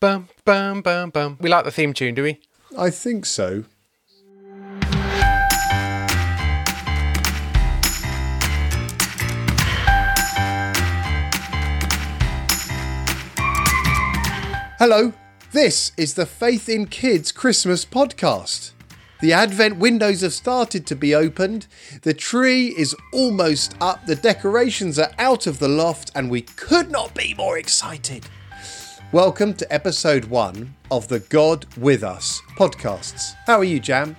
Bum, bum, bum, bum. We like the theme tune, do we? I think so. Hello, this is the Faith in Kids Christmas podcast. The Advent windows have started to be opened, the tree is almost up, the decorations are out of the loft, and we could not be more excited. Welcome to episode one of the God with Us podcasts. How are you, Jam?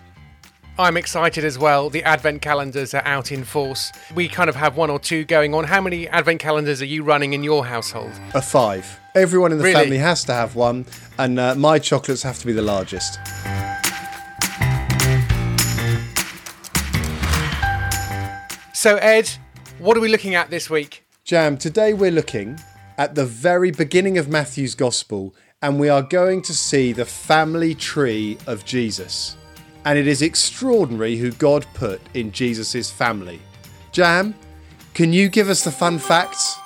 I'm excited as well. The advent calendars are out in force. We kind of have one or two going on. How many advent calendars are you running in your household? A five. Everyone in the Really? family has to have one, and uh, my chocolates have to be the largest. So, Ed, what are we looking at this week? Jam, today we're looking at the very beginning of Matthew's Gospel, and we are going to see the family tree of Jesus. And it is extraordinary who God put in Jesus' family. Jam, can you give us the fun facts?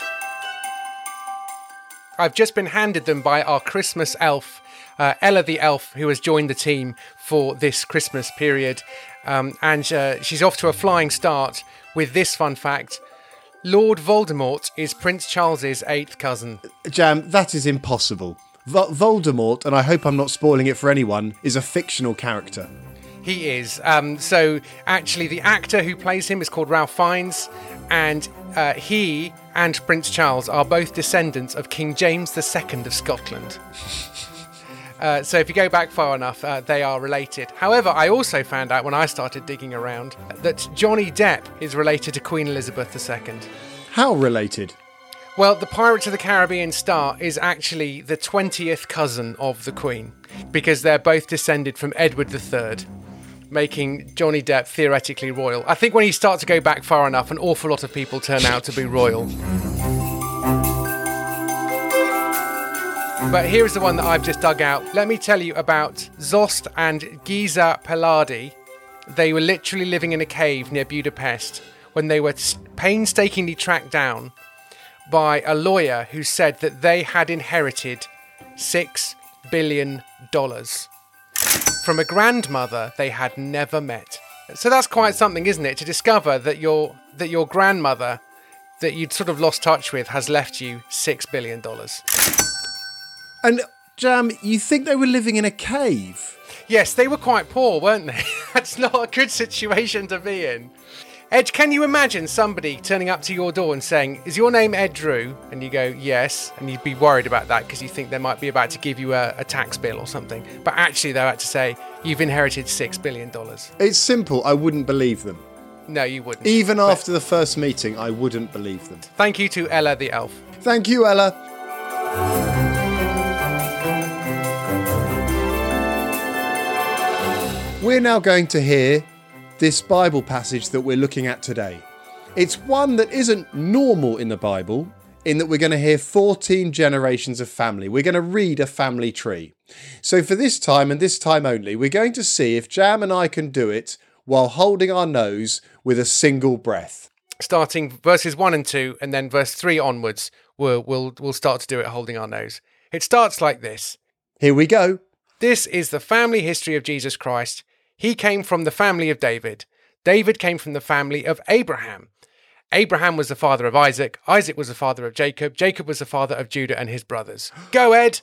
I've just been handed them by our Christmas elf, uh, Ella the elf, who has joined the team for this Christmas period. Um, and uh, she's off to a flying start with this fun fact Lord Voldemort is Prince Charles's eighth cousin. Jam, that is impossible. Vo- Voldemort, and I hope I'm not spoiling it for anyone, is a fictional character. He is. Um, so, actually, the actor who plays him is called Ralph Fiennes, and uh, he and Prince Charles are both descendants of King James II of Scotland. Uh, so, if you go back far enough, uh, they are related. However, I also found out when I started digging around that Johnny Depp is related to Queen Elizabeth II. How related? Well, the Pirates of the Caribbean star is actually the 20th cousin of the Queen because they're both descended from Edward III, making Johnny Depp theoretically royal. I think when you start to go back far enough, an awful lot of people turn out to be royal. But here's the one that I've just dug out. Let me tell you about Zsolt and Geza Peladi. They were literally living in a cave near Budapest when they were painstakingly tracked down by a lawyer who said that they had inherited six billion dollars from a grandmother they had never met. So that's quite something, isn't it? To discover that your that your grandmother that you'd sort of lost touch with has left you six billion dollars. And Jam, you think they were living in a cave? Yes, they were quite poor, weren't they? That's not a good situation to be in. Ed, can you imagine somebody turning up to your door and saying, Is your name Ed Drew? And you go, Yes. And you'd be worried about that because you think they might be about to give you a, a tax bill or something. But actually, they're about to say, You've inherited $6 billion. It's simple. I wouldn't believe them. No, you wouldn't. Even But after the first meeting, I wouldn't believe them. Thank you to Ella the elf. Thank you, Ella. We're now going to hear this Bible passage that we're looking at today. It's one that isn't normal in the Bible, in that we're going to hear 14 generations of family. We're going to read a family tree. So, for this time and this time only, we're going to see if Jam and I can do it while holding our nose with a single breath. Starting verses 1 and 2, and then verse 3 onwards, we'll, we'll, we'll start to do it holding our nose. It starts like this. Here we go. This is the family history of Jesus Christ. He came from the family of David. David came from the family of Abraham. Abraham was the father of Isaac. Isaac was the father of Jacob. Jacob was the father of Judah and his brothers. Go, Ed.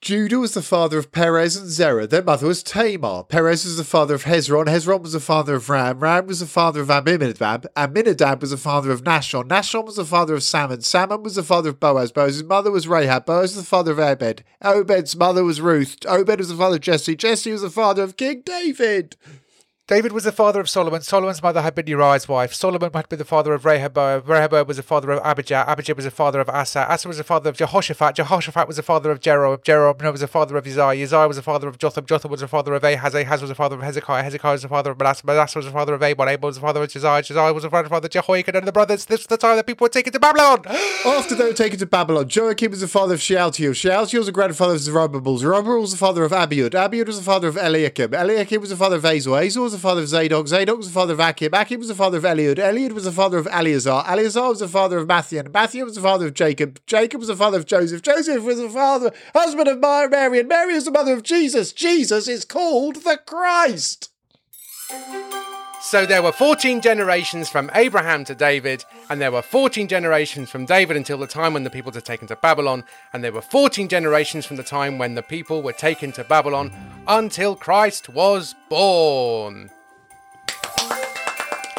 Judah was the father of Perez and Zerah. Their mother was Tamar. Perez was the father of Hezron. Hezron was the father of Ram. Ram was the father of Amminadab. Amminadab was the father of Nahshon. Nahshon was the father of Salmon. Salmon was the father of Boaz. Boaz's mother was Rahab. Boaz was the father of Obed. Obed's mother was Ruth. Obed was the father of Jesse. Jesse was the father of King David. David was the father of Solomon. Solomon's mother had been Uriah's wife. Solomon had been the father of Rehoboam. Rehoboam was the father of Abijah. Abijah was the father of Asa. Asa was the father of Jehoshaphat. Jehoshaphat was the father of Jerob. Jerob was the father of Uzziah. Uzziah was the father of Jotham. Jotham was the father of Ahaz. Ahaz was the father of Hezekiah. Hezekiah was the father of Manasseh. Manasseh was the father of Abel. Abel was the father of Josiah. Josiah was the father of Jehoiakim and the brothers. This was the time that people were taken to Babylon. After they were taken to Babylon, Joachim was the father of Shealtiel. Shealtiel was the grandfather of Zerubbabel. Zerubbabel was the father of Abiud. Abiud was the father of Eliakim. Eliakim was the father of Azor. Azor was the the father of Zadok. Zadok was the father of Achib. Achib was the father of Eliud. Eliud was the father of Eleazar. Eleazar was the father of Matthian. Matthian was the father of Jacob. Jacob was the father of Joseph. Joseph was the father, husband of Mary, and Mary is the mother of Jesus. Jesus is called the Christ. So there were 14 generations from Abraham to David, and there were 14 generations from David until the time when the people were taken to Babylon, and there were 14 generations from the time when the people were taken to Babylon until Christ was born.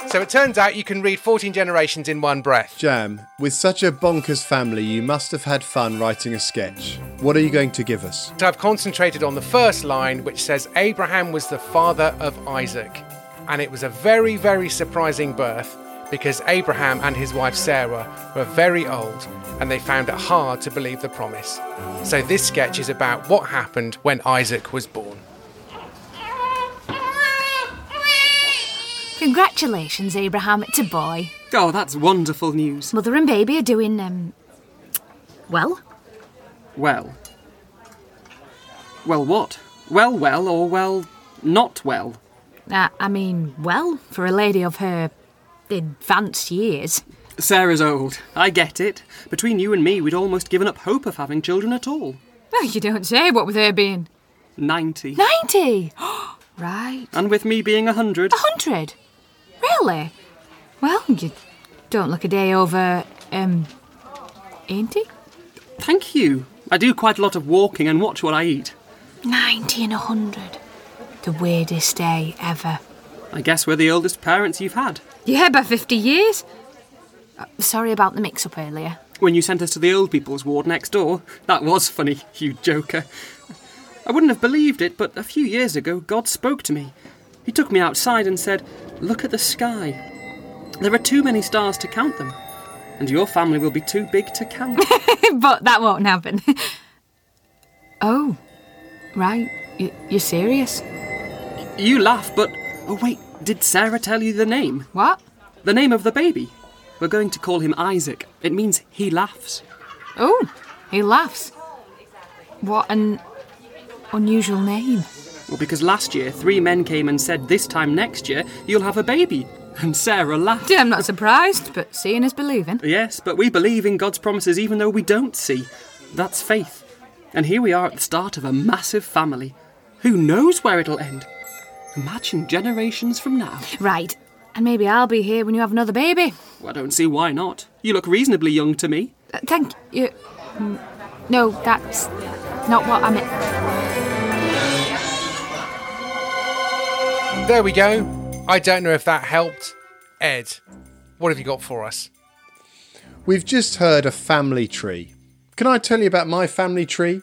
So it turns out you can read 14 generations in one breath. Jam, with such a bonkers family, you must have had fun writing a sketch. What are you going to give us? So I've concentrated on the first line, which says Abraham was the father of Isaac. And it was a very, very surprising birth because Abraham and his wife Sarah were very old and they found it hard to believe the promise. So this sketch is about what happened when Isaac was born. Congratulations, Abraham. It's a boy. Oh, that's wonderful news. Mother and baby are doing, um. Well, Well. Well, what? Well, well, or well, not well? Uh, I mean, well, for a lady of her advanced years. Sarah's old. I get it. Between you and me, we'd almost given up hope of having children at all. Oh, you don't say, what with her being 90. 90! right. And with me being a 100. A hundred? Really? Well, you don't look a day over, um, 80? Thank you. I do quite a lot of walking and watch what I eat. 90 and a hundred. The weirdest day ever. I guess we're the oldest parents you've had. Yeah, by 50 years. Uh, sorry about the mix up earlier. When you sent us to the old people's ward next door, that was funny, you joker. I wouldn't have believed it, but a few years ago, God spoke to me. He took me outside and said, Look at the sky. There are too many stars to count them, and your family will be too big to count. but that won't happen. oh, right. You're serious? You laugh, but. Oh, wait, did Sarah tell you the name? What? The name of the baby? We're going to call him Isaac. It means he laughs. Oh, he laughs. What an unusual name. Well, because last year, three men came and said, This time next year, you'll have a baby. And Sarah laughed. I'm not surprised, but seeing is believing. Yes, but we believe in God's promises even though we don't see. That's faith. And here we are at the start of a massive family. Who knows where it'll end? Imagine generations from now. Right, and maybe I'll be here when you have another baby. Well, I don't see why not. You look reasonably young to me. Uh, thank you. Mm, No, that's not what I meant. There we go. I don't know if that helped. Ed, what have you got for us? We've just heard a family tree. Can I tell you about my family tree?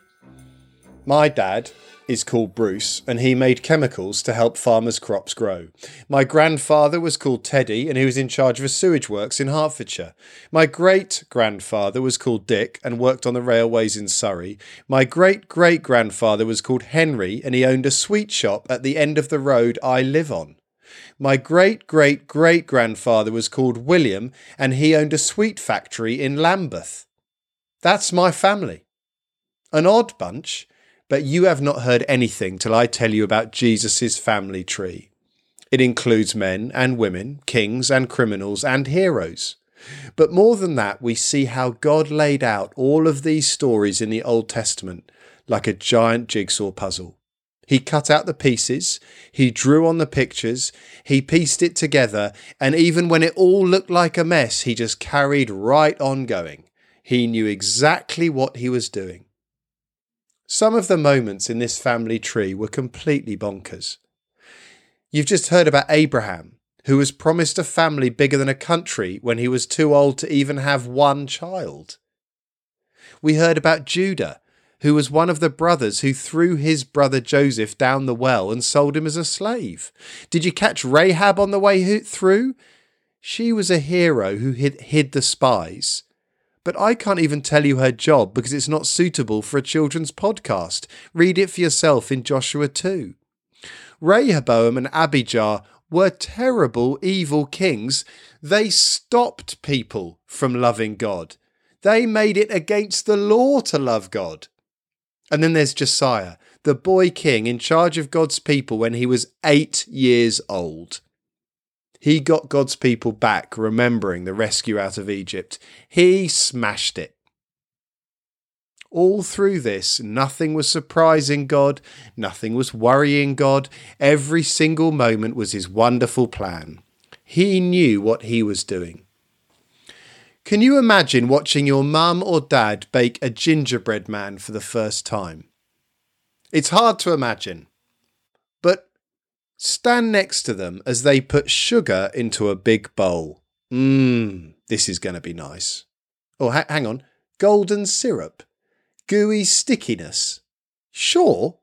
My dad is called Bruce and he made chemicals to help farmers' crops grow. My grandfather was called Teddy and he was in charge of a sewage works in Hertfordshire. My great grandfather was called Dick and worked on the railways in Surrey. My great great grandfather was called Henry and he owned a sweet shop at the end of the road I live on. My great great great grandfather was called William and he owned a sweet factory in Lambeth. That's my family. An odd bunch, but you have not heard anything till I tell you about Jesus' family tree. It includes men and women, kings and criminals and heroes. But more than that, we see how God laid out all of these stories in the Old Testament like a giant jigsaw puzzle. He cut out the pieces, he drew on the pictures, he pieced it together, and even when it all looked like a mess, he just carried right on going. He knew exactly what he was doing. Some of the moments in this family tree were completely bonkers. You've just heard about Abraham, who was promised a family bigger than a country when he was too old to even have one child. We heard about Judah, who was one of the brothers who threw his brother Joseph down the well and sold him as a slave. Did you catch Rahab on the way through? She was a hero who hid, hid the spies. But I can't even tell you her job because it's not suitable for a children's podcast. Read it for yourself in Joshua 2. Rehoboam and Abijah were terrible, evil kings. They stopped people from loving God. They made it against the law to love God. And then there's Josiah, the boy king in charge of God's people when he was eight years old. He got God's people back, remembering the rescue out of Egypt. He smashed it. All through this, nothing was surprising God, nothing was worrying God. Every single moment was His wonderful plan. He knew what He was doing. Can you imagine watching your mum or dad bake a gingerbread man for the first time? It's hard to imagine. Stand next to them as they put sugar into a big bowl. Mmm, this is going to be nice. Oh, ha- hang on. Golden syrup. Gooey stickiness. Sure.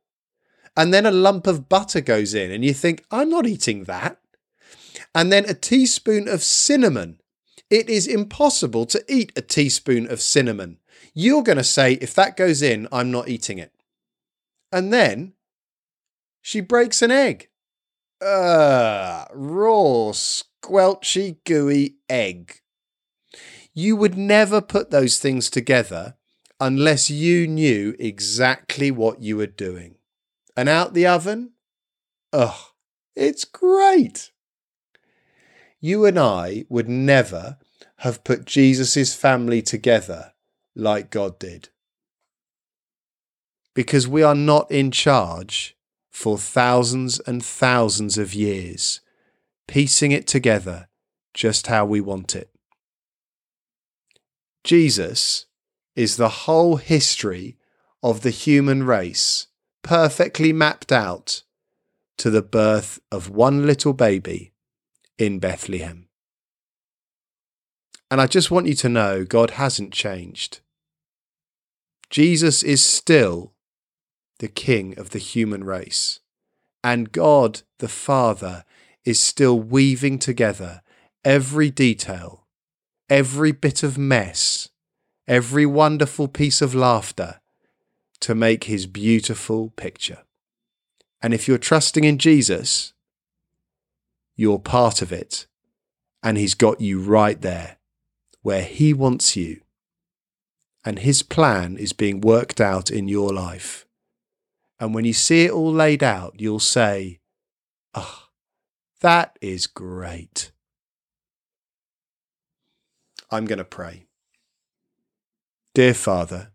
And then a lump of butter goes in, and you think, I'm not eating that. And then a teaspoon of cinnamon it is impossible to eat a teaspoon of cinnamon. You're going to say, if that goes in, I'm not eating it. And then she breaks an egg. Ugh, raw, squelchy, gooey egg. You would never put those things together unless you knew exactly what you were doing. And out the oven? Ugh, it's great. You and I would never have put Jesus' family together like God did. Because we are not in charge for thousands and thousands of years, piecing it together just how we want it. Jesus is the whole history of the human race, perfectly mapped out to the birth of one little baby in Bethlehem. And I just want you to know God hasn't changed. Jesus is still the King of the human race. And God the Father is still weaving together every detail, every bit of mess, every wonderful piece of laughter to make his beautiful picture. And if you're trusting in Jesus, you're part of it. And he's got you right there where He wants you. And His plan is being worked out in your life. And when you see it all laid out, you'll say, Oh, that is great. I'm going to pray. Dear Father,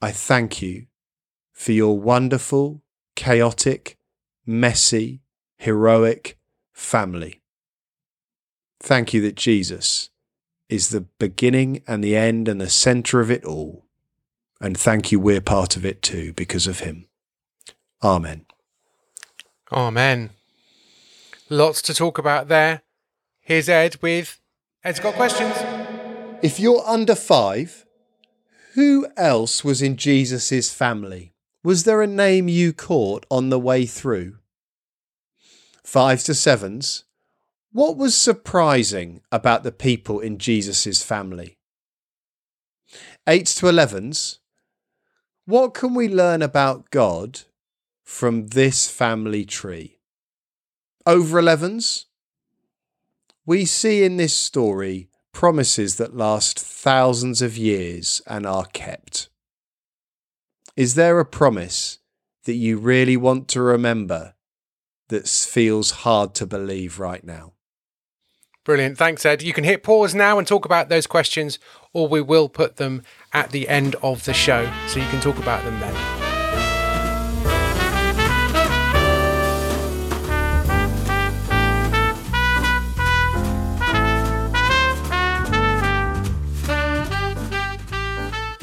I thank you for your wonderful, chaotic, messy, heroic family. Thank you that Jesus is the beginning and the end and the center of it all. And thank you, we're part of it too because of him. Amen. Amen. Lots to talk about there. Here's Ed with Ed's got questions. If you're under five, who else was in Jesus' family? Was there a name you caught on the way through? Fives to sevens, what was surprising about the people in Jesus' family? 8s to 11s. What can we learn about God from this family tree? Over 11s. We see in this story promises that last thousands of years and are kept. Is there a promise that you really want to remember that feels hard to believe right now? Brilliant. Thanks, Ed. You can hit pause now and talk about those questions, or we will put them at the end of the show so you can talk about them then.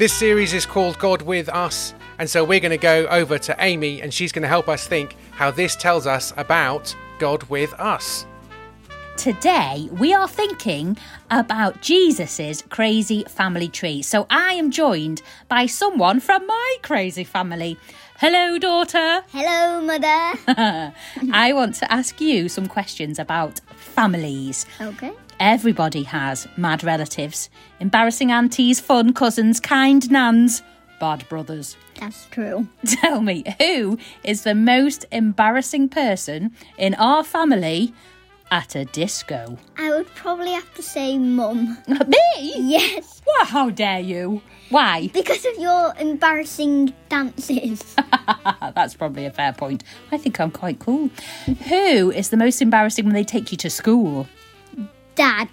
This series is called God with Us, and so we're going to go over to Amy and she's going to help us think how this tells us about God with us. Today, we are thinking about Jesus's crazy family tree. So, I am joined by someone from my crazy family. Hello, daughter. Hello, mother. I want to ask you some questions about families. Okay. Everybody has mad relatives, embarrassing aunties, fun cousins, kind nans, bad brothers. That's true. Tell me, who is the most embarrassing person in our family at a disco? I would probably have to say mum. Me? Yes. Well, how dare you? Why? Because of your embarrassing dances. That's probably a fair point. I think I'm quite cool. Who is the most embarrassing when they take you to school? Dad.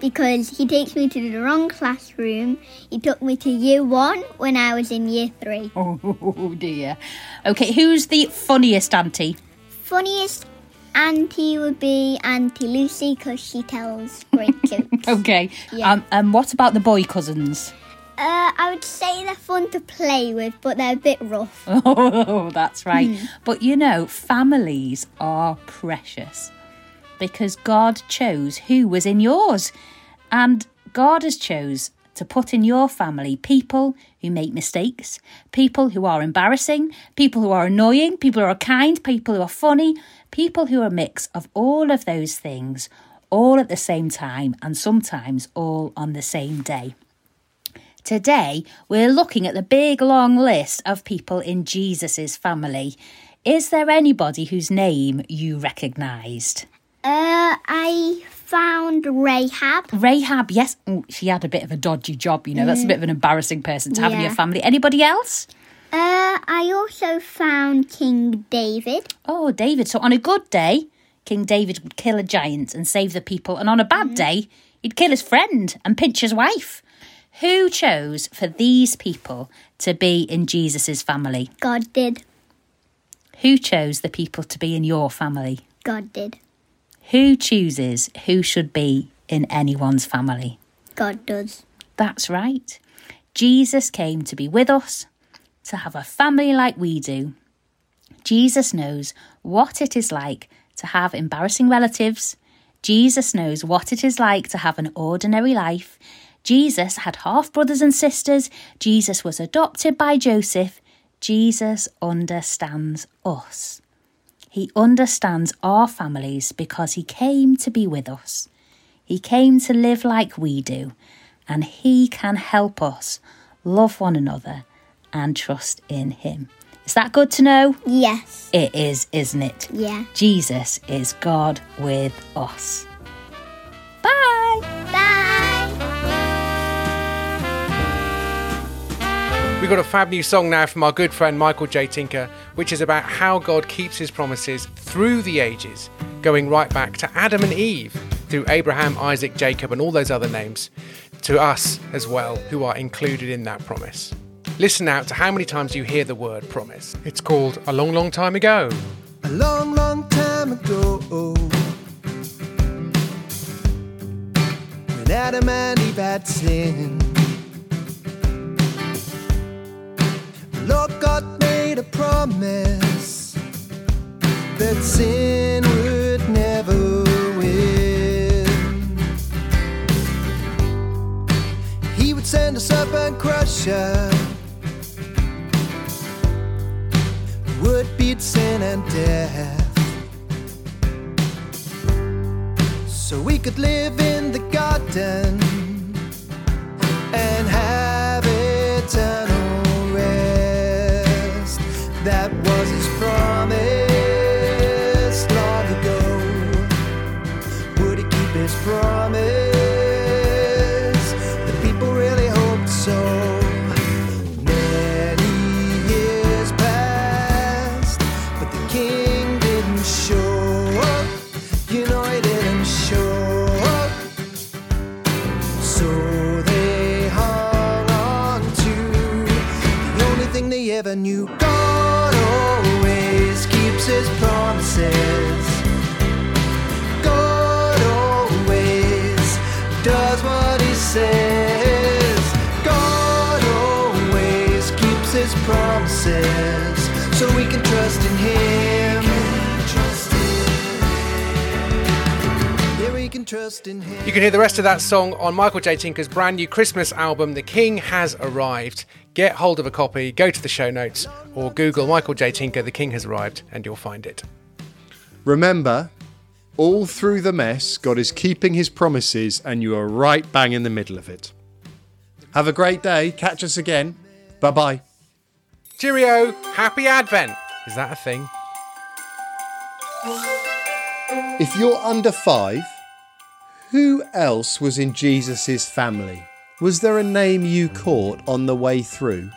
Because he takes me to the wrong classroom. He took me to year one when I was in year three. Oh dear. Okay, who's the funniest auntie? Funniest auntie would be Auntie Lucy because she tells great jokes. Okay. Yeah. Um, and what about the boy cousins? Uh, I would say they're fun to play with, but they're a bit rough. Oh, that's right. But you know, families are precious because God chose who was in yours. And God has chose to put in your family people who make mistakes, people who are embarrassing, people who are annoying, people who are kind, people who are funny, people who are a mix of all of those things, all at the same time, and sometimes all on the same day. Today, we're looking at the big long list of people in Jesus' family. Is there anybody whose name you recognised? Uh, I found Rahab. Rahab, yes, oh, she had a bit of a dodgy job, you know, that's a bit of an embarrassing person to have in your family. Anybody else? Uh, I also found King David. Oh, David. So on a good day, King David would kill a giant and save the people, and on a bad day, he'd kill his friend and pinch his wife. Who chose for these people to be in Jesus' family? God did. Who chose the people to be in your family? God did. Who chooses who should be in anyone's family? God does. That's right. Jesus came to be with us, to have a family like we do. Jesus knows what it is like to have embarrassing relatives. Jesus knows what it is like to have an ordinary life. Jesus had half brothers and sisters. Jesus was adopted by Joseph. Jesus understands us. He understands our families because he came to be with us. He came to live like we do, and He can help us love one another and trust in Him. Is that good to know? Yes. It is, isn't it? Yeah. Jesus is God with us. We've got a fab new song now from our good friend Michael J. Tinker, which is about how God keeps his promises through the ages, going right back to Adam and Eve, through Abraham, Isaac, Jacob, and all those other names, to us as well, who are included in that promise. Listen out to how many times you hear the word promise. It's called A Long, Long Time Ago. A long, long time ago, when Adam and Eve had sinned, Lord God made a promise that sin would never win. He would send a serpent crusher. would beat sin and death. So we could live in the garden thing ever knew. God always keeps his promises. God always does what he says. God always keeps his promises, so we can trust in him. You can hear the rest of that song on Michael J. Tinker's brand new Christmas album, The King Has Arrived. Get hold of a copy, go to the show notes, or Google Michael J. Tinker, The King Has Arrived, and you'll find it. Remember, all through the mess, God is keeping his promises, and you are right bang in the middle of it. Have a great day. Catch us again. Bye bye. Cheerio! Happy Advent! Is that a thing? If you're under five, who else was in Jesus' family? Was there a name you caught on the way through?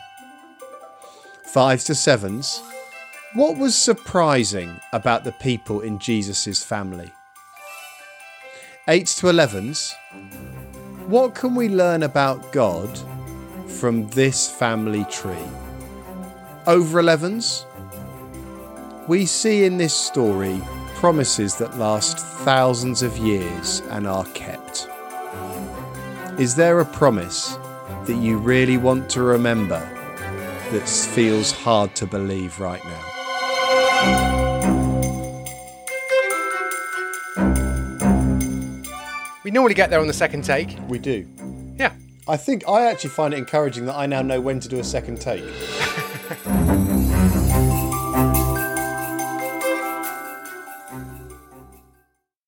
Fives to sevens. What was surprising about the people in Jesus' family? Eights to elevens. What can we learn about God from this family tree? Over 11s, we see in this story promises that last thousands of years and are kept. Is there a promise that you really want to remember that feels hard to believe right now? We normally get there on the second take. We do. Yeah. I think I actually find it encouraging that I now know when to do a second take.